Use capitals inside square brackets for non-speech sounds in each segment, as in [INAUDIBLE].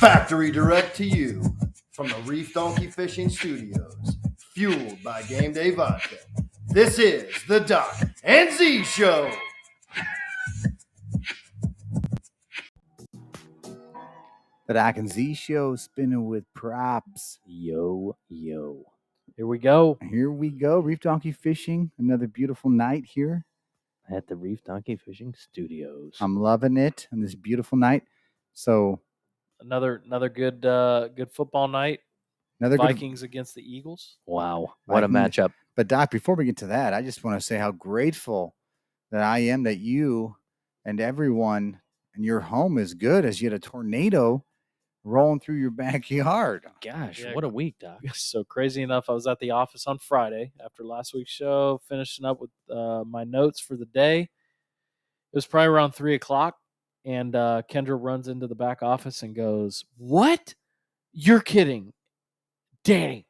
Factory direct to you from the Reef Donkey Fishing Studios, fueled by Game Day Vodka. This is the Doc and Z Show. The Doc and Z show spinning with Propps. Yo, yo. Here we go Here we go. Reef Donkey Fishing. Another beautiful night here. at the Reef Donkey Fishing Studios. I'm loving it on this beautiful night. So another another good uh good football night. another good Vikings against the Eagles. wow. What a matchup. But Doc, before we get to that, I just want to say how grateful that I am that you and everyone and your home is good as you had a tornado rolling through your [LAUGHS] backyard. Gosh, Yeah. what a week, Doc. [LAUGHS] So crazy enough, I was at the office on Friday after last week's show, finishing up with uh, my notes for the day. It was probably around three o'clock, and uh, Kendra runs into the back office and goes, "What? You're kidding, Danny?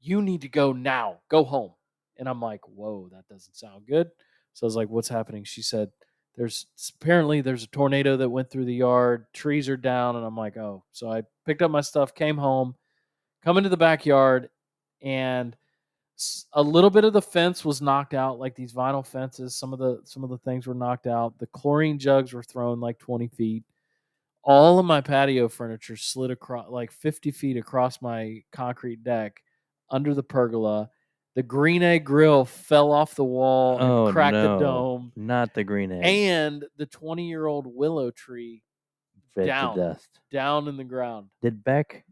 You need to go now. Go home." And I'm like, "Whoa, that doesn't sound good." So I was like, "What's happening?" She said, "There's apparently there's a tornado that went through the yard. Trees are down." And I'm like, "Oh." So I picked up my stuff, came home, come into the backyard, and a little bit of the fence was knocked out, like these vinyl fences. Some of the some of the things were knocked out. The chlorine jugs were thrown like 20 feet. All of my patio furniture slid across like 50 feet across my concrete deck under the pergola. The green egg grill fell off the wall and Oh, cracked no. the dome. Not the green egg. And the 20 year old willow tree down. to dust. down in the ground. Did Beck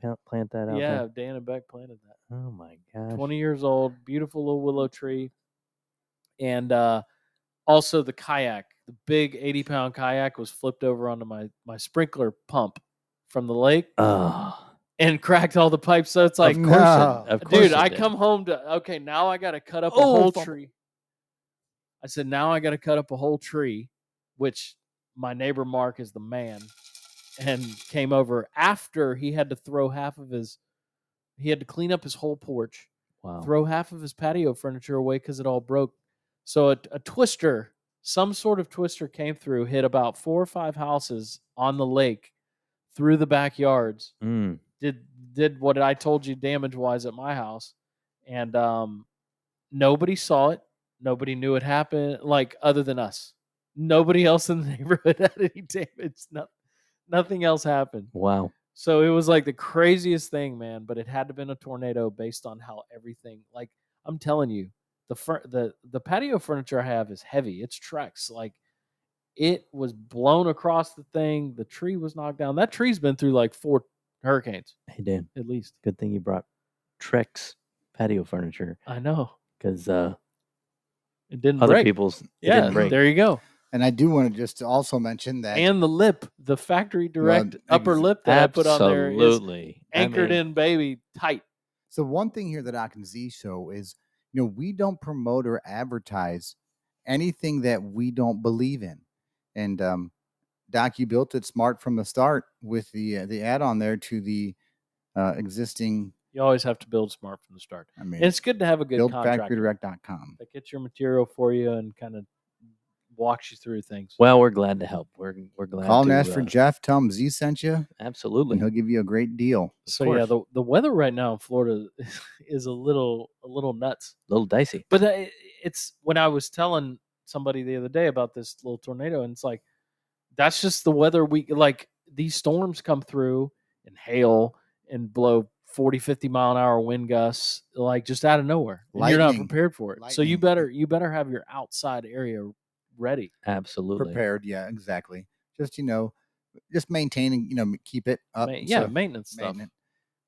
plant plant that out Yeah, there? Dan and Beck planted that. Oh my gosh. 20 years old, beautiful little willow tree. And uh, also the kayak, the big 80 pound kayak was flipped over onto my, my sprinkler pump from the lake Oh, and cracked all the pipes. So it's like, of course, no. it, of course dude, it I did. come home to, okay, now I got to cut up a Oh, whole fumble. tree. I said, now I got to cut up a whole tree, which my neighbor Mark is the man and came over after he had to throw half of his, he had to clean up his whole porch Wow. throw half of his patio furniture away because it all broke. So a, a twister, some sort of twister came through, hit about four or five houses on the lake through the backyards. Mm. Did did what I told you damage wise at my house, and um, nobody saw it. Nobody knew it happened. Like other than us, nobody else in the [LAUGHS] neighborhood had any damage. No, nothing else happened. Wow. So it was like the craziest thing, man. But it had to been a tornado based on how everything. Like I'm telling you, the fur- the the patio furniture I have is heavy. It's Trex. Like it was blown across the thing. The tree was knocked down. That tree's been through like four hurricanes Hey Dan, at least. good thing you brought Trex patio furniture I know because uh, it didn't other break. people's it yeah, didn't break. there you go. And I do want to just also mention that And the lip, the factory direct upper ex- lip that I put on there is Absolutely. I anchored mean, in, baby, tight. So one thing here that I can Z show is, you know, we don't promote or advertise anything that we don't believe in. And um, Doc, you built it smart from the start with the uh, the add on there to the uh, existing. You always have to build smart from the start. I mean, And it's good to have a good build contractor. buildfactorydirect.com. that gets your material for you and kind of walks you through things. Well, we're glad to help. We're we're glad Call and to, ask for uh, Jeff. Tell him Z sent you, Absolutely. and he'll give you a great deal. so yeah, the the weather right now in Florida [LAUGHS] is a little a little nuts. A little dicey. But uh, it's when I was telling somebody the other day about this little tornado, and it's like that's just the weather we like. These storms come through and hail and blow 40 50 mile an hour wind gusts like just out of nowhere and you're not prepared for it so you better you better have your outside area ready Absolutely. Prepared, yeah, exactly. Just you know, just maintaining, you know, keep it up. Ma- yeah so- maintenance stuff.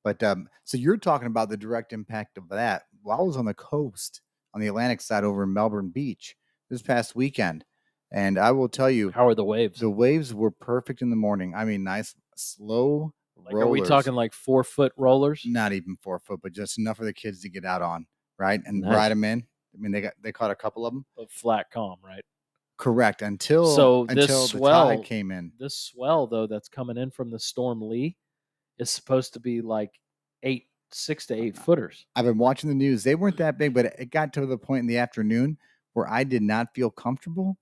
But um, so you're talking about the direct impact of that. While I was on the coast on the Atlantic side over in Melbourne Beach this past weekend, and I will tell you, how are the waves the waves were perfect in the morning. I mean, nice, slow, Like, are we talking like four foot rollers? not even four foot, but just enough for the kids to get out on, right, and Nice. ride them in. I mean, they got they caught a couple of them. Of flat calm, right? Correct until So this until the swell- tide came in. This swell though that's coming in from the storm Lee is supposed to be like eight, six to eight footers. I've been watching the news. They weren't that big, but it got to the point in the afternoon where I did not feel comfortable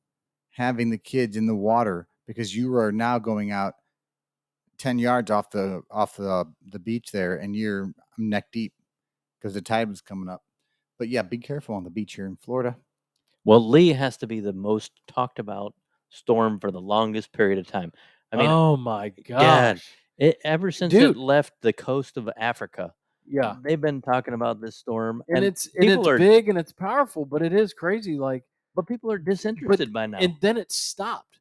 having the kids in the water because you are now going out ten yards off the off the the beach there, and you're neck deep because the tide was coming up. But yeah, be careful on the beach here in Florida. Well, Lee has to be the most talked about storm for the longest period of time. I mean, oh my gosh. God. it, ever since Dude. it left the coast of Africa, Yeah. they've been talking about this storm, And, it's and people it's are- big and it's powerful, but it is crazy. Like but people are disinterested by now. and then it stopped.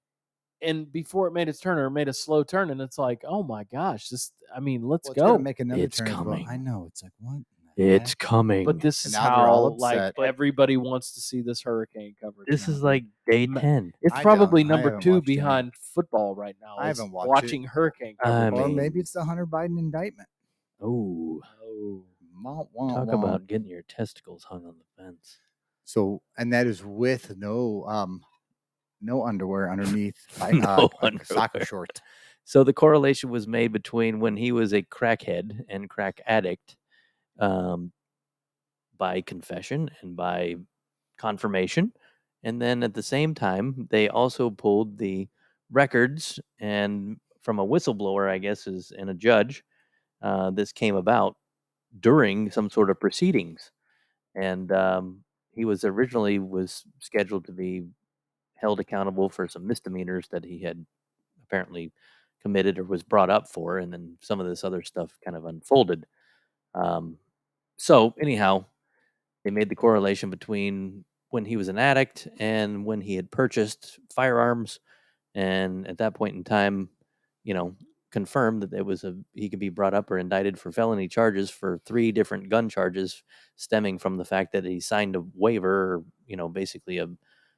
And before it made its turn or made a slow turn, and it's like, oh my gosh, this I mean, let's Well, it's go. Make another It's turn as well. coming. I know. It's like what? In the it's heck? coming. But this And is now they're all how like upset. everybody wants to see this hurricane covered. this now. is like day Ma- ten. it's I probably don't- I number haven't two watched any. behind football right now. I is haven't watched it. watching hurricane I coverage. or mean- maybe it's the Hunter Biden indictment. Oh, oh, Wah, wah, talk wah. about getting your testicles hung on the fence. So, and that is with no um, no underwear underneath, [LAUGHS] like, No uh, uh, soccer underwear. shorts. So the correlation was made between when he was a crackhead and crack addict, um, by confession and by confirmation, and then at the same time they also pulled the records and from a whistleblower, I guess, is and a judge. Uh, this came about during some sort of proceedings, and um, he was originally was scheduled to be held accountable for some misdemeanors that he had apparently committed or was brought up for, and then some of this other stuff kind of unfolded. Um, so anyhow, they made the correlation between when he was an addict and when he had purchased firearms, and at that point in time, you know, confirmed that it was a he could be brought up or indicted for felony charges for three different gun charges stemming from the fact that he signed a waiver, you know, basically a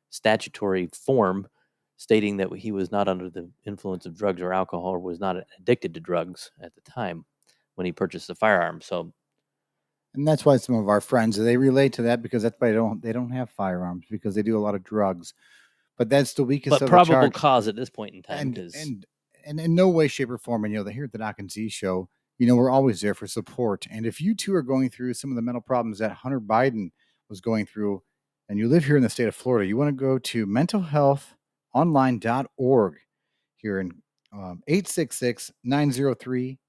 statutory form stating that he was not under the influence of drugs or alcohol or was not addicted to drugs at the time when he purchased the firearm. So And that's why some of our friends they relate to that because that's why they don't they don't have firearms because they do a lot of drugs. But that's the weakest but of probable charge. cause at this point in time and, because and and in no way, shape, or form, and you know, the here at the Doc and Z show, you know, we're always there for support. And if you two are going through some of the mental problems that Hunter Biden was going through, and you live here in the state of Florida, you want to go to mentalhealthonline.org here in um, 866 903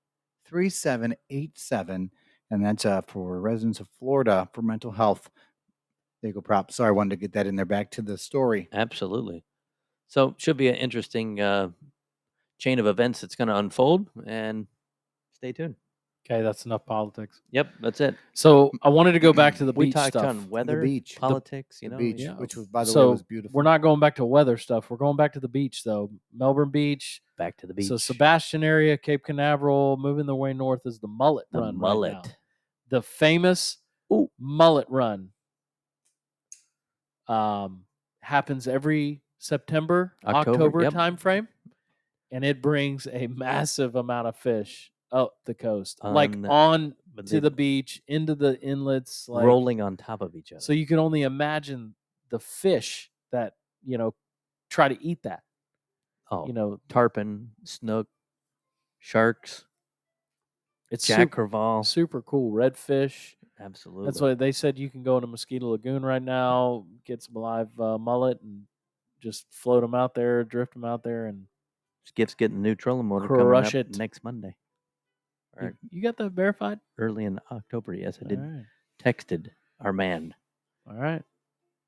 3787. And that's uh, for residents of Florida for mental health. There you go, prop. Sorry, I wanted to get that in there. Back to the story. absolutely. So should be an interesting uh, chain of events that's going to unfold and stay tuned. okay, that's enough politics. Yep, that's it. So I wanted to go [CLEARS THROAT] back to the beach we beach talked stuff. on weather, beach. The- politics, you the know, beach, yeah. which was, by the way, so was beautiful. we're not going back to weather stuff. We're going back to the beach though. Melbourne Beach. back to the beach. So Sebastian area, Cape Canaveral, moving their way north is the Mullet the Run. right mullet. now. The famous Ooh. Mullet Run. Um, happens every September, October, October, yep. time frame, and it brings a massive amount of fish up the coast, like On- on to the beach, into the inlets, like rolling on top of each other. So you can only imagine the fish that you know try to eat that. oh, You know, tarpon, snook, sharks, it's jack super, crevalle. super cool. Redfish. Absolutely. That's why they said you can go into Mosquito Lagoon right now, get some live uh, mullet, and just float them out there, drift them out there, and Skip's getting a new trolling motor coming Crush up it. next Monday. you, you got that verified. early in October. Yes, I did. All right, Texted our man. all right.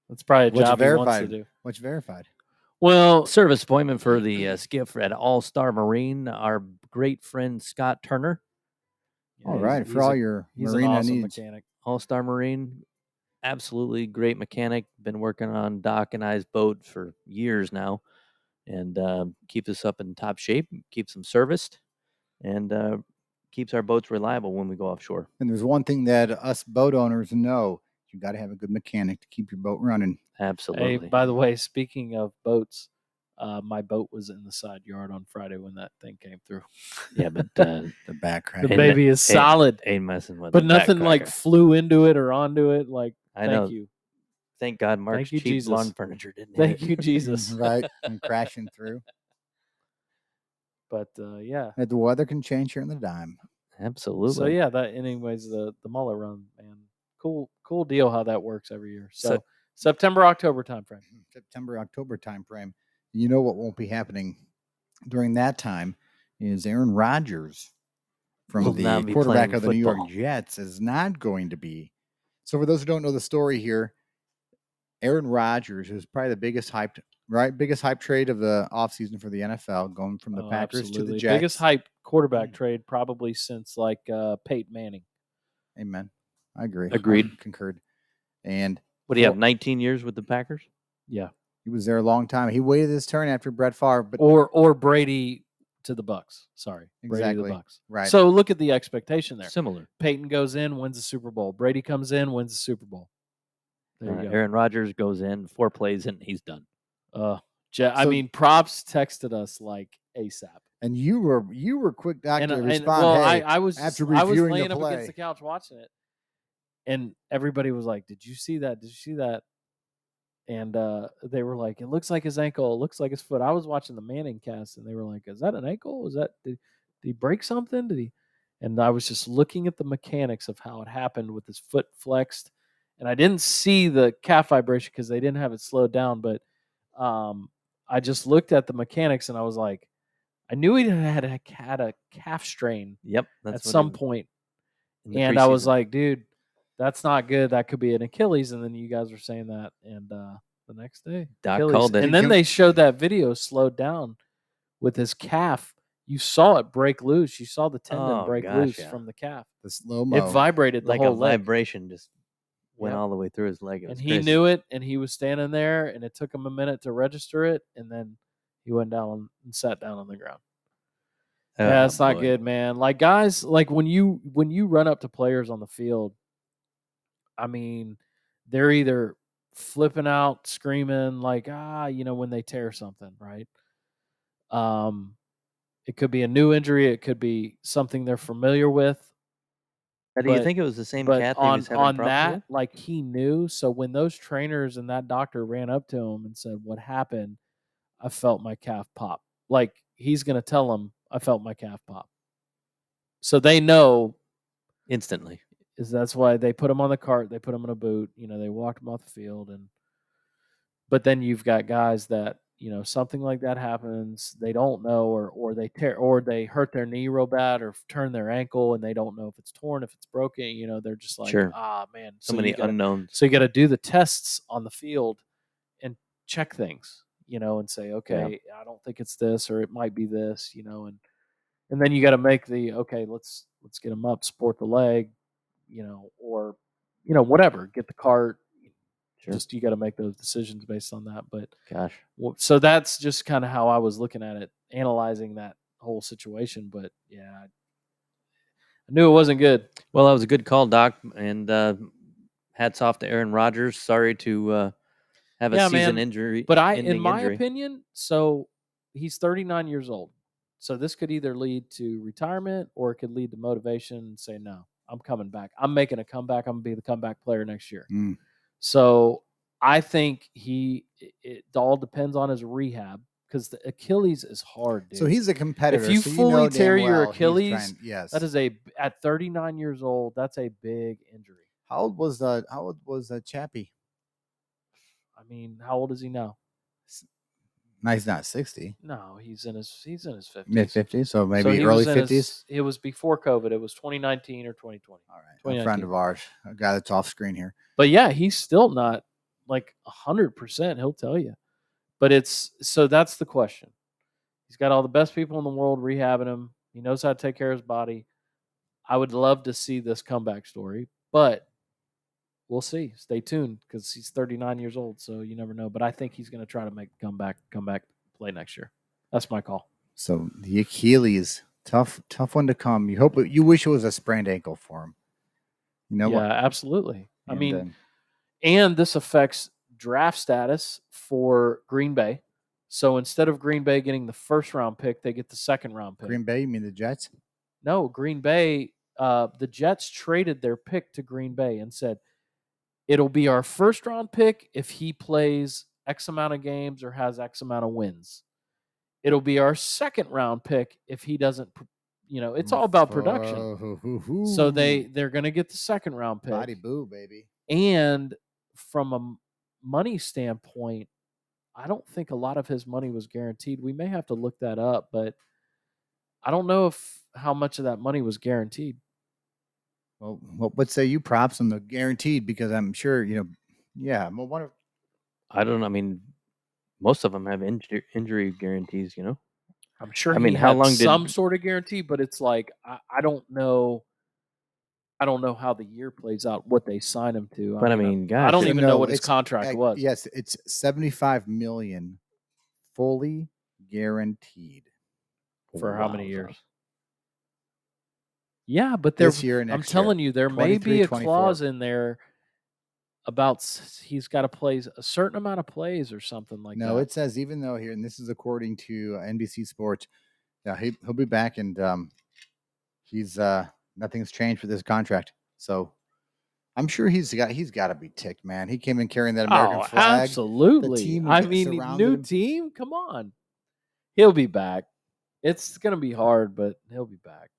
That's probably a What's job he wants to verified? do. What's verified? Well, Service appointment for the uh, skiff at All Star Marine. Our great friend Scott Turner, yeah, all he's- right, for all a- your he's marina an awesome needs. mechanic. All Star Marine, absolutely great mechanic. Been working on Doc and I's boat for years now, and uh, keeps us up in top shape. Keeps them serviced, and uh, keeps our boats reliable when we go offshore. And there's one thing that us boat owners know: you got to have a good mechanic to keep your boat running. Absolutely. Hey, by the way, speaking of boats, uh, my boat was in the side yard on Friday when that thing came through. yeah, but [LAUGHS] uh, The back crack. The Ain't baby is ain't- solid, ain't messing with. but the nothing like backcracker. flew into it or onto it. Like, I thank know. you, Thank God, Mark's you, cheap lawn furniture didn't. thank hit you. [LAUGHS] Jesus. [LAUGHS] right, and crashing through. But uh, yeah, And the weather can change here in the dime. Absolutely. so yeah, that anyways, the the mullet run, man, cool, cool deal how that works every year. So, So- September, October timeframe. September, October timeframe. You know what won't be happening during that time is Aaron Rodgers from Will the quarterback of the New York. Jets is not going to be. So for those who don't know the story here, Aaron Rodgers is probably the biggest hyped right biggest hype trade of the offseason for the NFL, going from the Oh, Packers to the. Jets. Biggest hype quarterback trade probably since like uh, Peyton Manning. Amen. I agree. I Agreed. concurred. And What do you have? 19 years with the Packers? Yeah. He was there a long time. He waited his turn after Brett Favre, but Or or Brady to the Bucks. Sorry, Brady to Exactly. the Bucks. right. So look at the expectation there. Similar. Peyton goes in, wins the Super Bowl. Brady comes in, wins the Super Bowl. There Uh, you go. Aaron Rodgers goes in, four plays and he's done. Uh, Je- I mean, Propps texted us like ASAP. and you were you were quick doc and, to and respond. well, hey, I, I was after just- I was reviewing the laying up against the couch watching it, and everybody was like, "Did you see that? Did you see that?" And uh, they were like, "It looks like his ankle. It looks like his foot." I was watching the Manning cast, and they were like, "Is that an ankle? Is that did, did he break something? Did he?" And I was just looking at the mechanics of how it happened with his foot flexed, and I didn't see the calf vibration because they didn't have it slowed down. But um, I just looked at the mechanics, and I was like, I knew he had a, had a calf strain Yep. That's at some point, and I was like, dude, that's not good. That could be an Achilles. And then you guys were saying that, and uh, the next day, Doc Achilles. called it. And then they showed that video slowed down with his calf. You saw it break loose. You saw the tendon Oh, break gosh, loose yeah. from the calf. the slow mo. It vibrated like a leg. vibration just went Yep. all the way through his leg. It and he crazy. knew it and he was standing there and it took him a minute to register it and then he went down and sat down on the ground yeah that's it's not good man like guys like when you when you run up to players on the field i mean they're either flipping out screaming like ah you know when they tear something right um it could be a new injury it could be something they're familiar with Do you think it was the same but cat that he on on that with? like he knew so when those trainers and that doctor ran up to him and said what happened i felt my calf pop like he's going to tell him i felt my calf pop so they know instantly. Is that's why they put him on the cart they put him in a boot you know they walked him off the field and but then you've got guys that you know something like that happens they don't know or or they tear or they hurt their knee real bad or turn their ankle and they don't know if it's torn if it's broken you know they're just like Sure. ah man So, you many gotta- unknowns. so you got to do the tests on the field and check things, you know, and say, okay, I don't think it's this, or it might be this, you know, and and then you got to make the okay, let's let's get them up, support the leg, you know, or you know whatever, get the cart. Sure. Just you got to make those decisions based on that. But Gosh. well, so that's just kind of how I was looking at it, analyzing that whole situation. But yeah, I I knew it wasn't good. Well, that was a good call, Doc. And uh, hats off to Aaron Rodgers. Sorry to uh, have a Yeah, season man. injury. But I, in my injury. opinion, so he's 39 years old. So this could either lead to retirement or it could lead to motivation and say, no, I'm coming back. I'm making a comeback. I'm going to be the comeback player next year. Mm. So I think he, it, it all depends on his rehab because the Achilles is hard, dude. So he's a competitor. If you so fully know damn tear your well he's Achilles, trying- yes. that is a, at 39 years old, that's a big injury. how old was that? how old was that Chappie? I mean, how old is he now? No, he's not sixty. No, he's in his, he's in his 50s. Mid fifties, so So maybe he early was in his- fifties. It was before COVID. It was 2019 or 2020. All right, a friend 2019. of ours, a guy that's off screen here. But yeah, he's still not like 100%, he'll tell you. But it's so that's the question. He's got all the best people in the world rehabbing him. He knows how to take care of his body. I would love to see this comeback story, but we'll see. Stay tuned because he's 39 years old, so you never know. But I think he's going to try to make come back, come back, play next year. That's my call. So the Achilles, tough, tough one to come. You hope you wish it was a sprained ankle for him. You know what? yeah, what? absolutely. I mean, uh, and this affects draft status for Green Bay. So instead of Green Bay getting the first round pick, they get the second round pick. Green Bay, you mean the Jets? No, Green Bay, uh, the Jets traded their pick to Green Bay and said, it'll be our first round pick if he plays X amount of games or has X amount of wins. It'll be our second round pick if he doesn't, you know, it's all about production. So they they're going to get the second round pick. body boo, baby. And from a money standpoint, I don't think a lot of his money was guaranteed. We may have to look that up, but I don't know if how much of that money was guaranteed. Well, what what say you Propps on the guaranteed? Because I'm sure you know. Yeah, well, one of I don't. know. I mean, most of them have injury injury guarantees. You know. I'm sure. I mean, he how had long did- some sort of guarantee? But it's like I, I don't know. I don't know how the year plays out, what they sign him to. But I I'm- mean, I don't even no, know what his contract uh, was. Yes, it's 75 million fully guaranteed For how many years? Yeah, but there. this year and I'm next year. telling you, there may be a 24. clause in there about he's got to play a certain amount of plays or something like no, that. No, it says even though here, and this is according to uh, NBC Sports, yeah, he, he'll be back, and um, he's uh, nothing's changed with his contract. So I'm sure he's got he's got to be ticked, man. He came in carrying that American oh, flag. absolutely. team I mean, new him. team. Come on, he'll be back. It's gonna be hard, but he'll be back.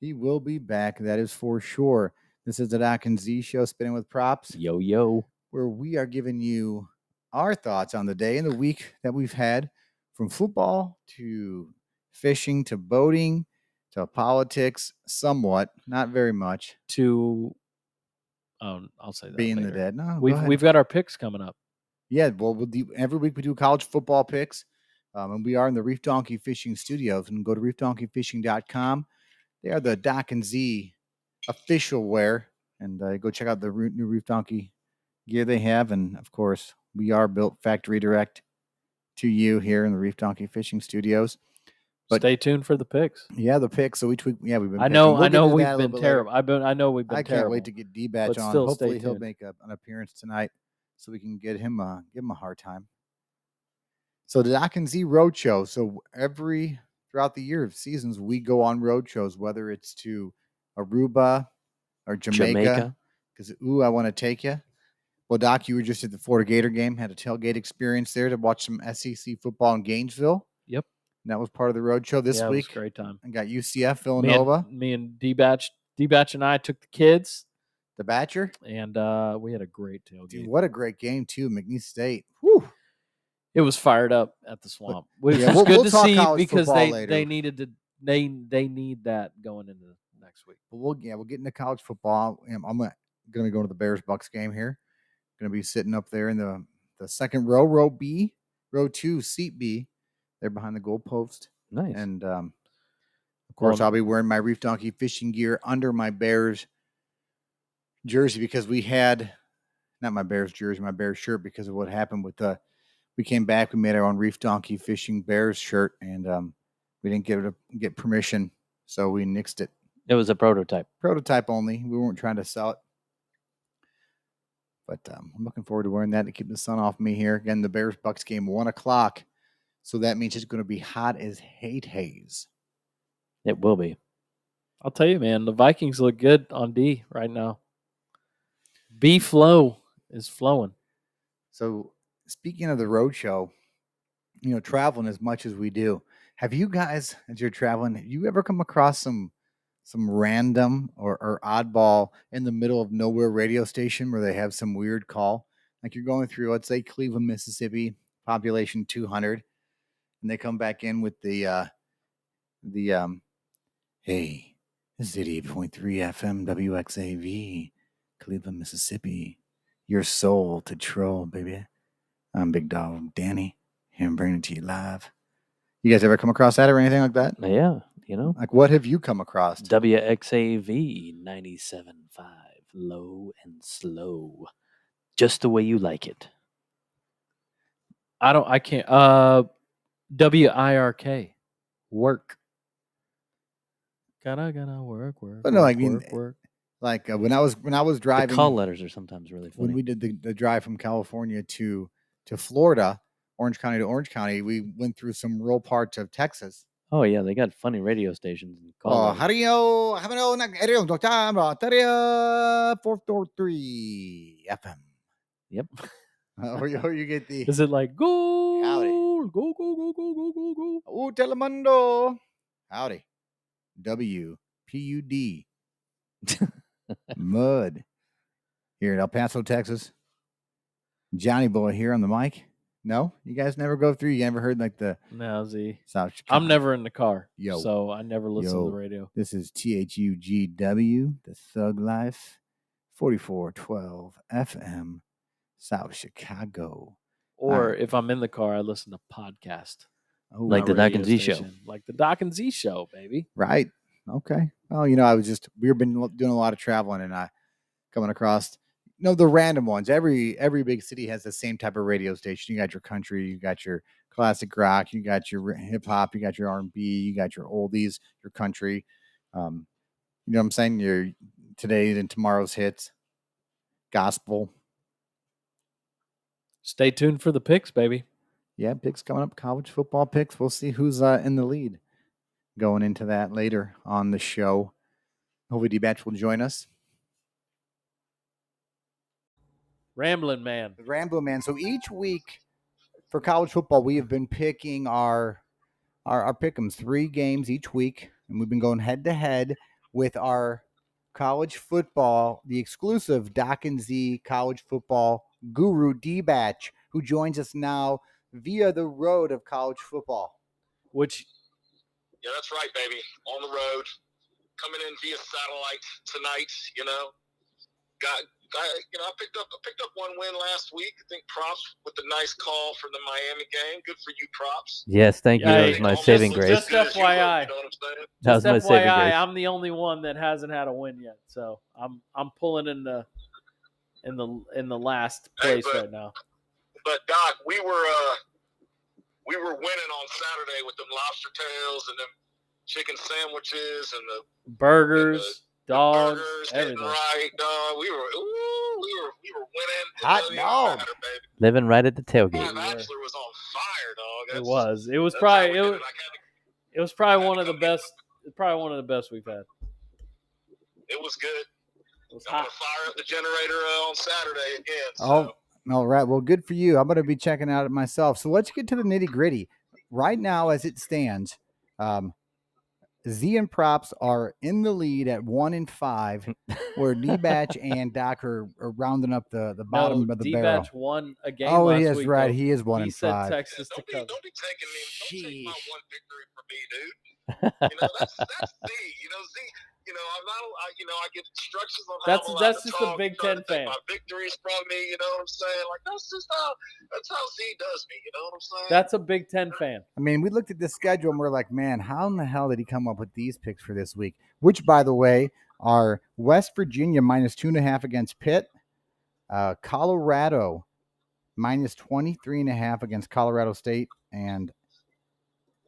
He will be back. That is for sure. This is the Doc and Z show, spinning with Propps. Yo yo. where we are giving you our thoughts on the day and the week that we've had from football to fishing to boating to politics, somewhat, not very much. To, oh, I'll say that. Being the dead. No, We've we've got our picks coming up. yeah, well, we'll do, every week we do college football picks. Um, and we are in the Reef Donkey Fishing Studios. And go to reefdonkeyfishing.com. They are the Doc and Z official wear. And uh, go check out the new Reef Donkey gear they have. And of course, we are built factory direct to you here in the Reef Donkey Fishing Studios. But- Stay tuned for the picks. Yeah, the picks. So we week, yeah, we've been. I know, We'll I know, we've a been later. terrible. I've been, I know we've been I terrible. can't wait to get D batch on. Hopefully, he'll tuned. make a, an appearance tonight, so we can get him uh give him a hard time. So the Doc and Z road show. So every throughout the year of seasons, we go on road shows, whether it's to Aruba or Jamaica. Jamaica. Because ooh, I want to take you. Well, Doc, you were just at the Florida Gator game, had a tailgate experience there to watch some SEC football in Gainesville. Yep. And that was part of the road show this yeah, it was week. a great time. I got UCF Me Villanova, and, me and D Batch, D Batch and I took the kids, the Batcher. and uh, we had a great tailgate. Dude, what a great game too, McNeese State. Whew. It was fired up at the swamp. Which yeah, was we'll- good we'll to talk see because they later. they needed to they they need that going into next week. But we'll yeah, we'll get into college football. I'm gonna, gonna be going to the Bears Bucks game here. Gonna be sitting up there in the the second row, row B, row two, seat B. They're behind the goal post. Nice. And um, of course, Well- I'll be wearing my Reef Donkey fishing gear under my Bears jersey because we had not my Bears jersey, my Bears shirt because of what happened with the. We came back, we made our own Reef Donkey fishing Bears shirt, and um, we didn't get it get permission, so we nixed it. it was a prototype. Prototype only. We weren't trying to sell it. But um, I'm looking forward to wearing that to keep the sun off me here. Again, the Bears Bucks game one o'clock, so that means it's going to be hot as hate haze. It will be. I'll tell you, man, the Vikings look good on D right now. B flow is flowing. So, speaking of the road show, you know, traveling as much as we do, have you guys, as you're traveling, have you ever come across some some random or, or oddball in the middle of nowhere radio station where they have some weird call? Like you're going through, let's say Cleveland, Mississippi, population 200, and they come back in with the uh the um, hey, this is 88.3 FM WXAV, Cleveland, Mississippi. Your soul to troll, baby. I'm Big Dog Danny, here I'm bringing it to you live. You guys ever come across that or anything like that? Yeah, you know. Like, what have you come across? WXAV 97.5, low and slow. Just the way you like it. I don't. I can't. Uh, W I R K, work. Gotta gotta work work. But no, work, I mean, work, work. Like uh, when I was when I was The driving call letters are sometimes really funny. when we did the, the drive from California to to Florida, Orange County to Orange County, we went through some rural parts of Texas. oh yeah, they got funny radio stations. And call Oh, letters. Hario, Hario, Nagario, Doctor, Taria, 443 FM. Yep. or, you, or you get the Is it like go Howdy. go go go go go go go? Oh, Telemundo. Howdy. W P U D. [LAUGHS] Mud. Here in El Paso, Texas. Johnny Boy here on the mic. No, you guys never go through. You never heard like the No, Z. South Chicago. I'm never in the car, Yo. so I never listen to the radio. This is T H U G W, the Thug Life, 4412 FM, South Chicago. Or if I'm in the car, I listen to podcast. Oh, Like the Doc and Z show. Like the Doc and Z show, baby. right. Okay. Well, you know, I was just we've been doing a lot of traveling and I coming across know the random ones. Every every big city has the same type of radio station. You got your country, you got your classic rock, you got your hip hop, you got your R and B, you got your oldies, your country. Um, you know what I'm saying? Your today and tomorrow's hits, gospel. Stay tuned for the picks, baby. Yeah, picks coming up. College football picks. We'll see who's uh, in the lead going into that later on the show. Hopefully, D Batch will join us. Rambling man. The Rambo Man. So each week for college football, we have been picking our our our pick'ems three games each week, and we've been going head to head with our college football, the exclusive Doc and Z college football guru D Batch, who joins us now via the road of college football. Which Yeah, that's right, baby. On the road, coming in via satellite tonight. You know, got, got you know, I picked up I picked up one win last week. I think Propps with the nice call for the Miami game. Good for you, Propps. Yes, thank you. Yeah, That was my saving grace. Just good as you were, FYI. You know what I'm saying? That was just my saving FYI, grace. I'm the only one that hasn't had a win yet. So I'm I'm pulling in the in the in the last Hey, place but- right now. But Doc, we were uh we were winning on Saturday with them lobster tails and them chicken sandwiches and the Burgers, dogs, burgers everything. right, dog. We were ooh, we were we were winning. Hot doesn't dog. matter, baby. Living right at the tailgate. were. Axler was on fire, dog. It was. It was probably it did was, I kinda- it was probably one of the best. Probably one of the best we've had. it was good. It was I'm gonna fire up the generator uh, on Saturday again. So. Oh, all right. Well, good for you. I'm going to be checking out it myself. So let's get to the nitty gritty. Right now, as it stands, um, Z and Propps are in the lead at one and five, [LAUGHS] where D Batch and Doc are, are rounding up the, the bottom no, of the D barrel. Batch won a game. Oh, last he is week, right. He is one he and said five. Yeah, Texas to don't, be, don't be taking me. Don't take my Sheesh. one victory from me, dude. You know that's that's [LAUGHS] Z. You know Z. You know I'm not. I, you know I get instructions on how That's- I'm that's to just a Big Ten fan. My victories from me. You know what I'm saying? Like that's just how that's how Z does me. You know what I'm saying? That's a Big Ten fan. I mean, we looked at this schedule and we're like, man, how in the hell did he come up with these picks for this week? Which, by the way, are West Virginia minus two and a half against Pitt, uh, Colorado minus 23 and a half against Colorado State, and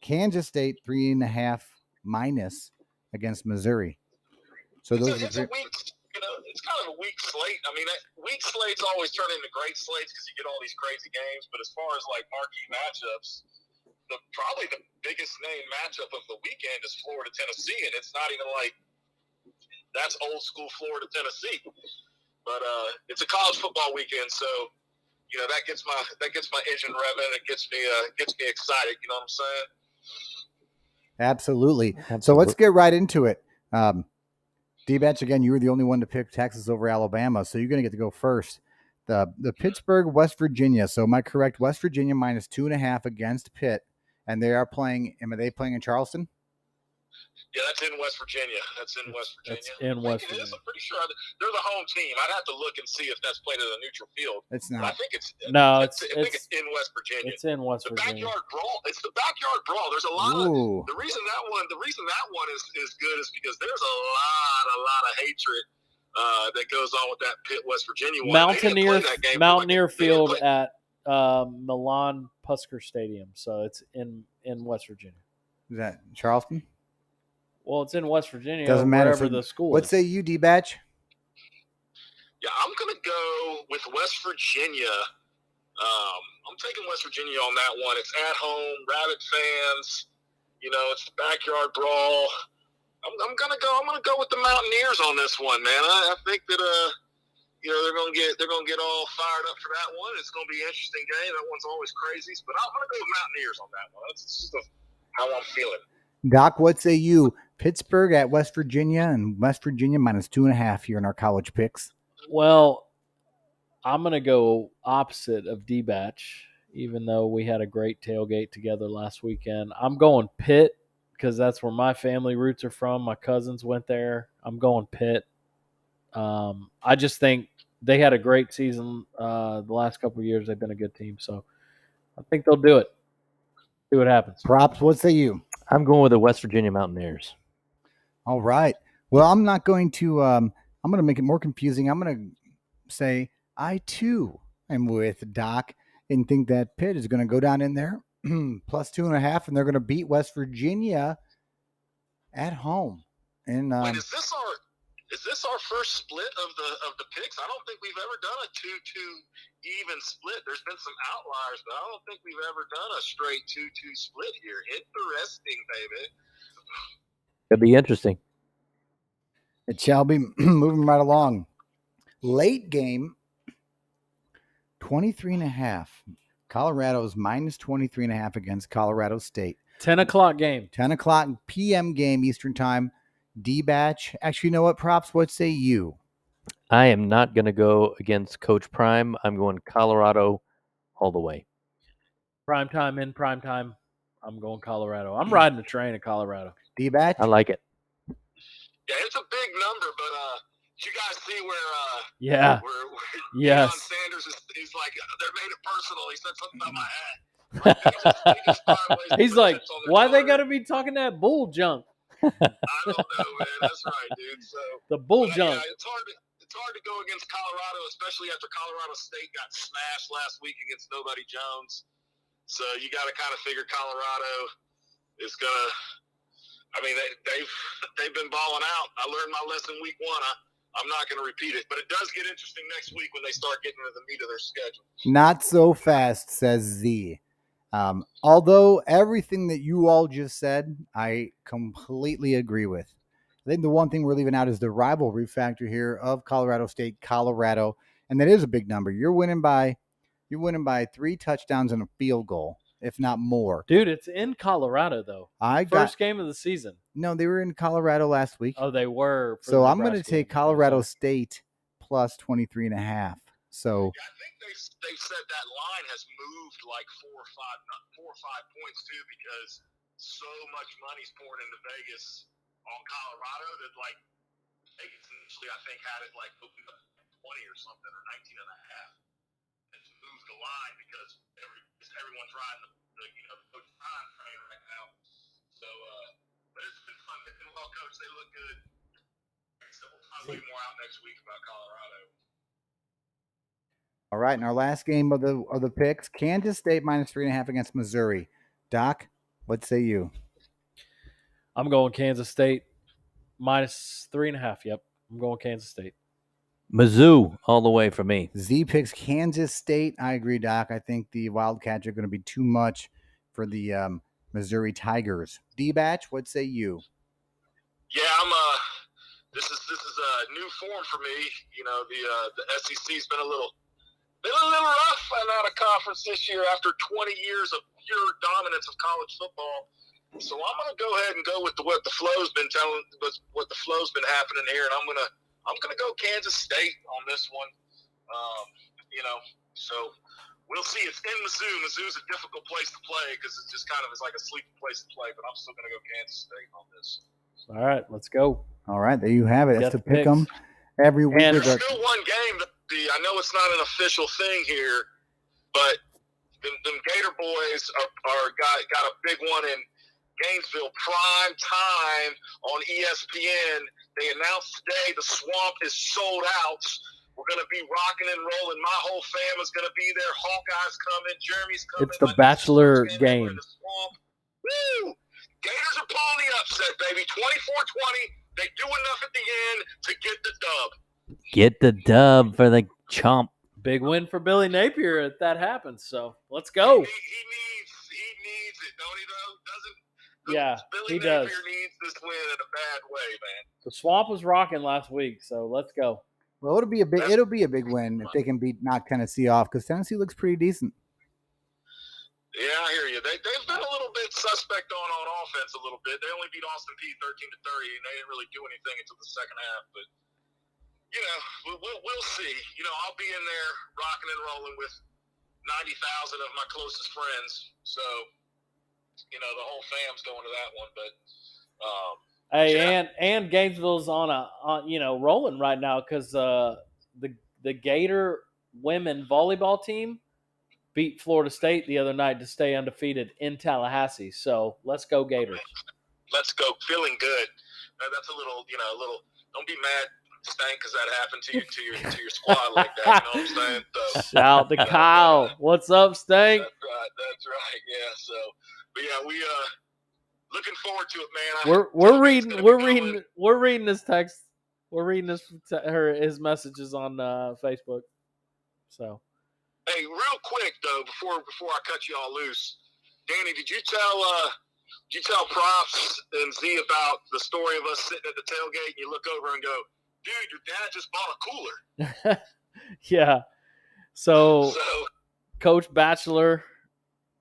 Kansas State three and a half minus against Missouri. So it's, those a, are it's a three- weak. You know, it's kind of a weak slate. I mean, that- weak slates always turn into great slates because you get all these crazy games. But as far as like marquee matchups, the probably the biggest name matchup of the weekend is Florida Tennessee, and it's not even like that's old school Florida Tennessee. But uh, it's a college football weekend, so you know that gets my that gets my engine revving. It gets me uh, gets me excited. You know what I'm saying? absolutely. So let's get right into it. Um, D Batch, again, you were the only one to pick Texas over Alabama, so you're going to get to go first. The the Pittsburgh, West Virginia. So am I correct? West Virginia minus two and a half against Pitt, and they are playing. Am they playing in Charleston? Yeah, that's in West Virginia. That's in West Virginia. That's in West. Virginia. I'm pretty sure they're the home team. I'd have to look and see if that's played at a neutral field. It's But I think it's No, I it's think it's it's in West Virginia. it's in West the Virginia. backyard brawl. It's the backyard brawl. There's a lot of the reason that one. The reason that one is is good is because there's a lot, a lot of hatred uh, that goes on with that Pitt West Virginia one. They didn't Mountaineer play that game for like- Mountaineer Field at uh, Milan Puskar Stadium. So it's in in West Virginia. is that Charleston? Well, it's in West Virginia. Doesn't matter. for the school. What is. say you, D Batch? Yeah, I'm gonna go with West Virginia. Um, I'm taking West Virginia on that one. It's at home, Rabbit fans. You know, it's the backyard brawl. I'm, I'm gonna go. I'm gonna go with the Mountaineers on this one, man. I, I think that uh, you know, they're gonna get they're gonna get all fired up for that one. It's gonna be an interesting game. That one's always crazy, but I'm gonna go with Mountaineers on that one. That's just the, how I'm feeling. Doc, what say you? Pittsburgh at West Virginia and West Virginia minus two and a half here in our college picks. Well, I'm gonna go opposite of D Batch. even though we had a great tailgate together last weekend. I'm going Pitt because that's where my family roots are from. My cousins went there. I'm going Pitt. Um, I just think they had a great season uh, the last couple of years. They've been a good team, so I think they'll do it. See what happens. Propps. What say you? I'm going with the West Virginia Mountaineers. All right. Well, I'm not going to. Um, I'm going to make it more confusing. I'm going to say I too am with Doc and think that Pitt is going to go down in there [CLEARS THROAT] plus two and a half, and they're going to beat West Virginia at home. And um, Wait, is this our is this our first split of the of the picks? I don't think we've ever done a two two even split. There's been some outliers, but I don't think we've ever done a straight two two split here. Interesting, baby. Could be interesting. it shall be [CLEARS THROAT] moving right along. Late game, 23 and a half. Colorado's minus 23 and a half against Colorado State. 10 o'clock game. 10 o'clock p.m. game Eastern time. D batch. Actually, you know what? Propps. What say you? I am not going to go against Coach Prime. I'm going Colorado all the way. Prime time in prime time. I'm going Colorado. I'm riding the train at Colorado. D batch. I like it. Yeah, it's a big number, but uh, you guys see where uh, Yeah. where, where Yes. Deion Sanders is he's like uh, they made it personal. He said something about my [LAUGHS] hat. He just found ways He's like, chips on why they got to be talking that bull junk? [LAUGHS] I don't know, man. That's right, dude. So The bull But, junk. Yeah, it's hard to it's hard to go against Colorado, especially after Colorado State got smashed last week against Nobody Jones. So you got to kind of figure Colorado is gonna. I mean, they, they've they've been balling out. I learned my lesson week one. I, I'm not going to repeat it, but it does get interesting next week when they start getting into the meat of their schedule. Not so fast, says Z. Um, although everything that you all just said, I completely agree with. I think the one thing we're leaving out is the rivalry factor here of Colorado State, Colorado, and that is a big number. You're winning by you're winning by three touchdowns and a field goal, if not more. Dude, it's in Colorado, though. I got First game of the season. no, they were in Colorado last week. Oh, they were. so the I'm going to take game. Colorado State plus 23 and a half. So Yeah, I think they they've said that line has moved like four or five four or five points too because so much money's pouring into Vegas on Colorado that like Vegas initially I think had it like opened up twenty or something or nineteen and a half. It's moved the line because every everyone's riding the, the you know the coach time train right now. So uh but it's been fun. They've been well coached. They look good. So we'll talk way more out next week about Colorado. All right, in our last game of the of the picks, Kansas State minus three and a half against Missouri. Doc, what say you? I'm going Kansas State minus three and a half. Yep. I'm going Kansas State. Mizzou all the way for me. Z picks Kansas State. I agree, Doc. I think the Wildcats are going to be too much for the um, Missouri Tigers. D batch, what say you? Yeah, I'm uh this is this is a new form for me. You know, the uh the SEC's been a little been a little rough and out of conference this year after 20 years of pure dominance of college football. So I'm gonna go ahead and go with the, what the flow's been telling, what, what the flow's been happening here, and I'm gonna I'm gonna go Kansas State on this one. Um, you know, so we'll see. It's in Mizzou. Mizzou's a difficult place to play because it's just kind of it's like a sleepy place to play. But I'm still gonna go Kansas State on this. All right, let's go. All right, there you have it. That's to the pick 'em picks. every week. And- There's our- still one game. That the, I know it's not an official thing here, but them, them Gator boys are, are got got a big one in Gainesville, prime time on ESPN. They announced today the Swamp is sold out. We're gonna be rocking and rolling. My whole fam is gonna be there. Hawkeyes coming. Jeremy's coming. It's the My Bachelor game. the Swamp. Woo! Gators are pulling the upset, baby. 24-20. They do enough at the end to get the dub. Get the dub for the chomp. Big win for Billy Napier if that happens. So let's go. He, he needs he needs it, don't he? Though doesn't. Yeah, [LAUGHS] Billy he does. Needs this win in a bad way, man. The swamp was rocking last week, so let's go. well, it'll be a big it'll be a big win if they can beat knock Tennessee off because Tennessee looks pretty decent. Yeah, I hear you. They they've been a little bit suspect on on offense a little bit. They only beat Austin Peay thirteen to thirty, and they didn't really do anything until the second half. But you know, we'll we'll, we'll see. You know, I'll be in there rocking and rolling with ninety thousand of my closest friends. So, you know, the whole fam's going to that one. But um, Hey, Yeah. and and Gainesville's on a on, you know rolling right now because uh, the the Gator women volleyball team beat Florida State the other night to stay undefeated in Tallahassee. So let's go Gators. let's go, feeling good. Uh, that's a little, you know, a little. Don't be mad, Stank, because that happened to you to your to your squad like that. You know what I'm saying? So, [LAUGHS] Shout to [LAUGHS] Kyle. What's up, Stank? That's right. That's right. Yeah. So, but yeah, we uh looking forward to it, man. We're we're reading we're be going. reading we're reading this text. We're reading this her his messages on uh, Facebook. So Hey, real quick though, before before I cut you all loose, Danny, did you tell uh did you tell Propps and Z about the story of us sitting at the tailgate and you look over and go, dude, your dad just bought a cooler. [LAUGHS] yeah. So So Coach Bachelor,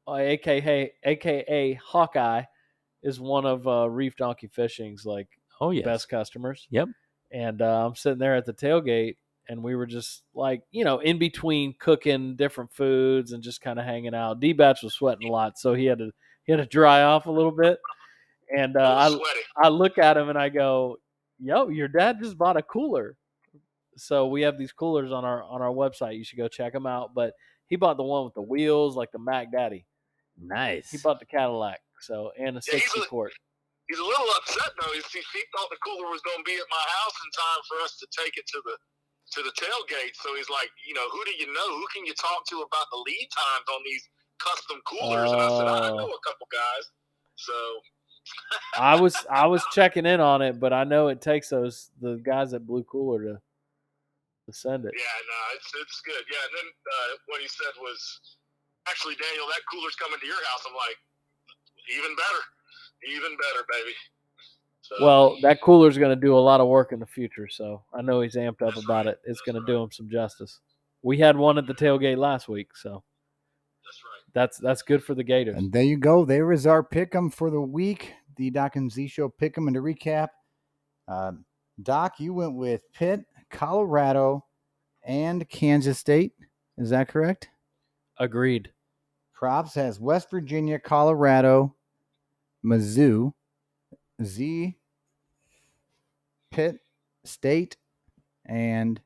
uh, aka aka Hawkeye, is one of uh, Reef Donkey Fishing's like Oh yes. best customers. Yep. And uh, I'm sitting there at the tailgate, and we were just like, you know, in between cooking different foods and just kind of hanging out. D Batch was sweating a lot, so he had to he had to dry off a little bit. And uh, a I little sweaty. I look at him and I go, "Yo, your dad just bought a cooler." So we have these coolers on our on our website. You should go check them out. But he bought the one with the wheels, like the Mac Daddy. Nice. He bought the Cadillac. So and a Yeah, he's sixty a- quart. He's a little upset though. He, he thought the cooler was going to be at my house in time for us to take it to the to the tailgate. So he's like, you know, who do you know? Who can you talk to about the lead times on these custom coolers? And I said, I Oh. know a couple guys. So I was [LAUGHS] I was checking in on it, but I know it takes those the guys at Blue Cooler to to send it. yeah, no, it's it's good. Yeah, and then uh, what he said was, actually, Daniel, that cooler's coming to your house. I'm like, even better, even better, baby. So, Well, that cooler's going to do a lot of work in the future, so I know he's amped up about right. it. It's That's going to do him some justice. We had one at the tailgate last week, so that's right. that's that's good for the Gators. And there you go. There is our pick 'em for the week. The Doc and Z show pick 'em. And to recap, uh, Doc, you went with Pitt, Colorado, and Kansas State. Is that correct? Agreed. Propps has West Virginia, Colorado, Mizzou, Z, Pitt, State, and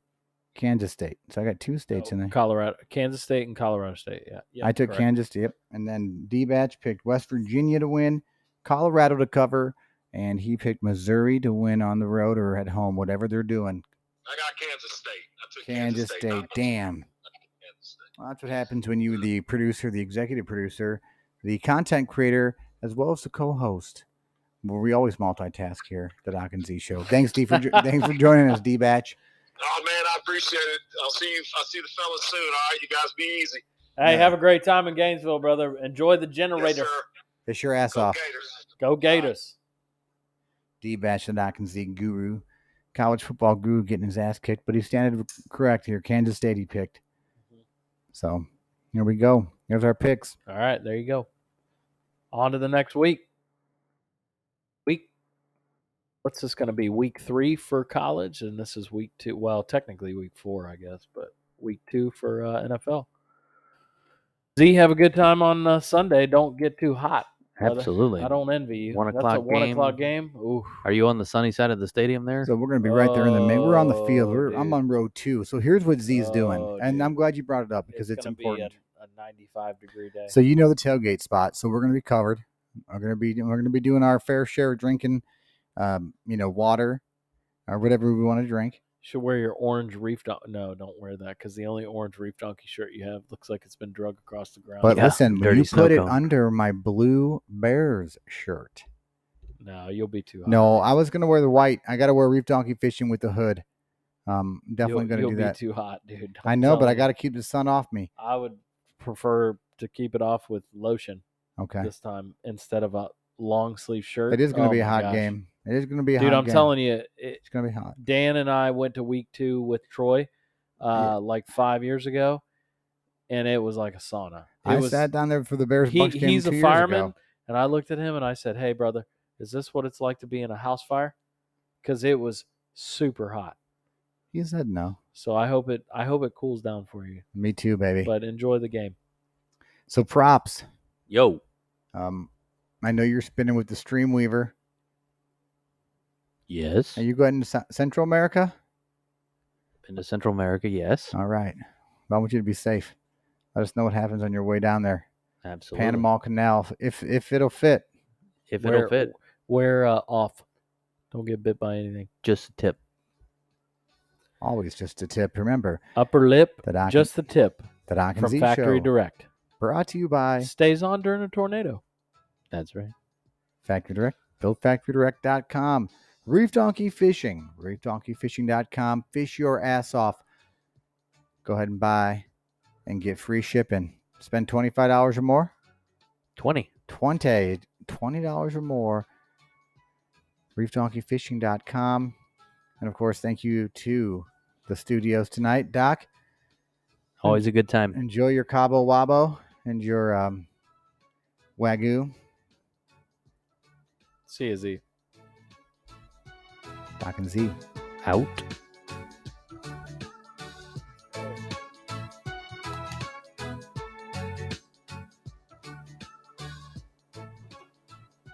Kansas State. So I got two states in oh, there. Colorado, Kansas State, and Colorado State. Yeah, yeah I took correct. Kansas, yep. And then D Batch picked West Virginia to win, Colorado to cover, and he picked Missouri to win on the road or at home, whatever they're doing. I got Kansas State. I took Kansas State. State, damn. Kansas State. Well, that's what happens when you, the producer, the executive producer, the content creator, as well as the co-host. Well, we always multitask here, the Doc and Z Show. Thanks, D, for [LAUGHS] thanks for joining us, D Batch. Oh man, I appreciate it. I'll see you. I'll see the fellas soon. All right, you guys be easy. Hey, Yeah. have a great time in Gainesville, brother. Enjoy the generator. sir. Fish your ass Go off. Gators. Go Gators. D Batch, the Doc and Z guru, college football guru, getting his ass kicked, but he standing correct here. Kansas State he picked. So here we go. Here's our picks. All right, there you go. On to the next week. Week. What's this going to be? Week three for college, and this is week two. Well, technically week four, I guess, but week two for uh, NFL. Z, have a good time on uh, Sunday. Don't get too hot. Brother. Absolutely. I don't envy you. One That's a o'clock one game. o'clock game. Ooh, Are you on the sunny side of the stadium there? So we're gonna be right there in the main. We're on the field. Oh, We're, I'm on row two. So here's what Z's Oh, doing, and dude. I'm glad you brought it up because it's, gonna important. Be a, a 95 degree day. So you know the tailgate spot. So we're gonna be covered. We're gonna be we're gonna be doing our fair share of drinking, um, you know, water or whatever we want to drink. Should wear your orange reef donkey. No, don't wear that because the only orange reef donkey shirt you have looks like it's been drug across the ground. But Yeah, listen, when you put it cone. under my blue Bears shirt. no, you'll be too hot. No, I was gonna wear the white. I got to wear reef donkey fishing with the hood. Um, definitely you'll, gonna you'll do be that. too hot, dude. I I'm know, but telling I got to keep the sun off me. I would prefer to keep it off with lotion Okay, this time instead of a long sleeve shirt. it is gonna Oh be a hot gosh. game. It is gonna be a dude. hot I'm game. telling you, it, it's gonna be hot. Dan and I went to week two with Troy, uh, like five years ago, and it was like a sauna. It I was, sat down there for the Bears he, Bucks game he's two a years fireman, ago. and I looked at him and I said, "Hey, brother, is this what it's like to be in a house fire?" Because it was super hot. He said no. So I hope it I hope it cools down for you. Me too, baby. But enjoy the game. So Propps. Yo, Um, I know you're spinning with the Streamweaver. Yes. Are you going to Ce- Central America? Been to Central America, yes. All right. I want you to be safe. Let us know what happens on your way down there. Absolutely. Panama Canal, if if it'll fit. If it'll fit, Wear uh, off. Don't get bit by anything. just a tip. Always just a tip. Remember Upper lip, that I just the tip that I can from Factory show Direct. brought to you by Stays on during a tornado. That's right. Factory Direct, buildfactorydirect.com. Reef Donkey Fishing, reefdonkeyfishing.com. Fish your ass off. Go ahead and buy and get free shipping. Spend $25 or more, 20. 20 $20 or more. reefdonkeyfishing.com. And of course, thank you to the studios tonight. Doc, Always a good time. enjoy your Cabo Wabo and your um, Wagyu. See you, Z. Doc and Z. Out.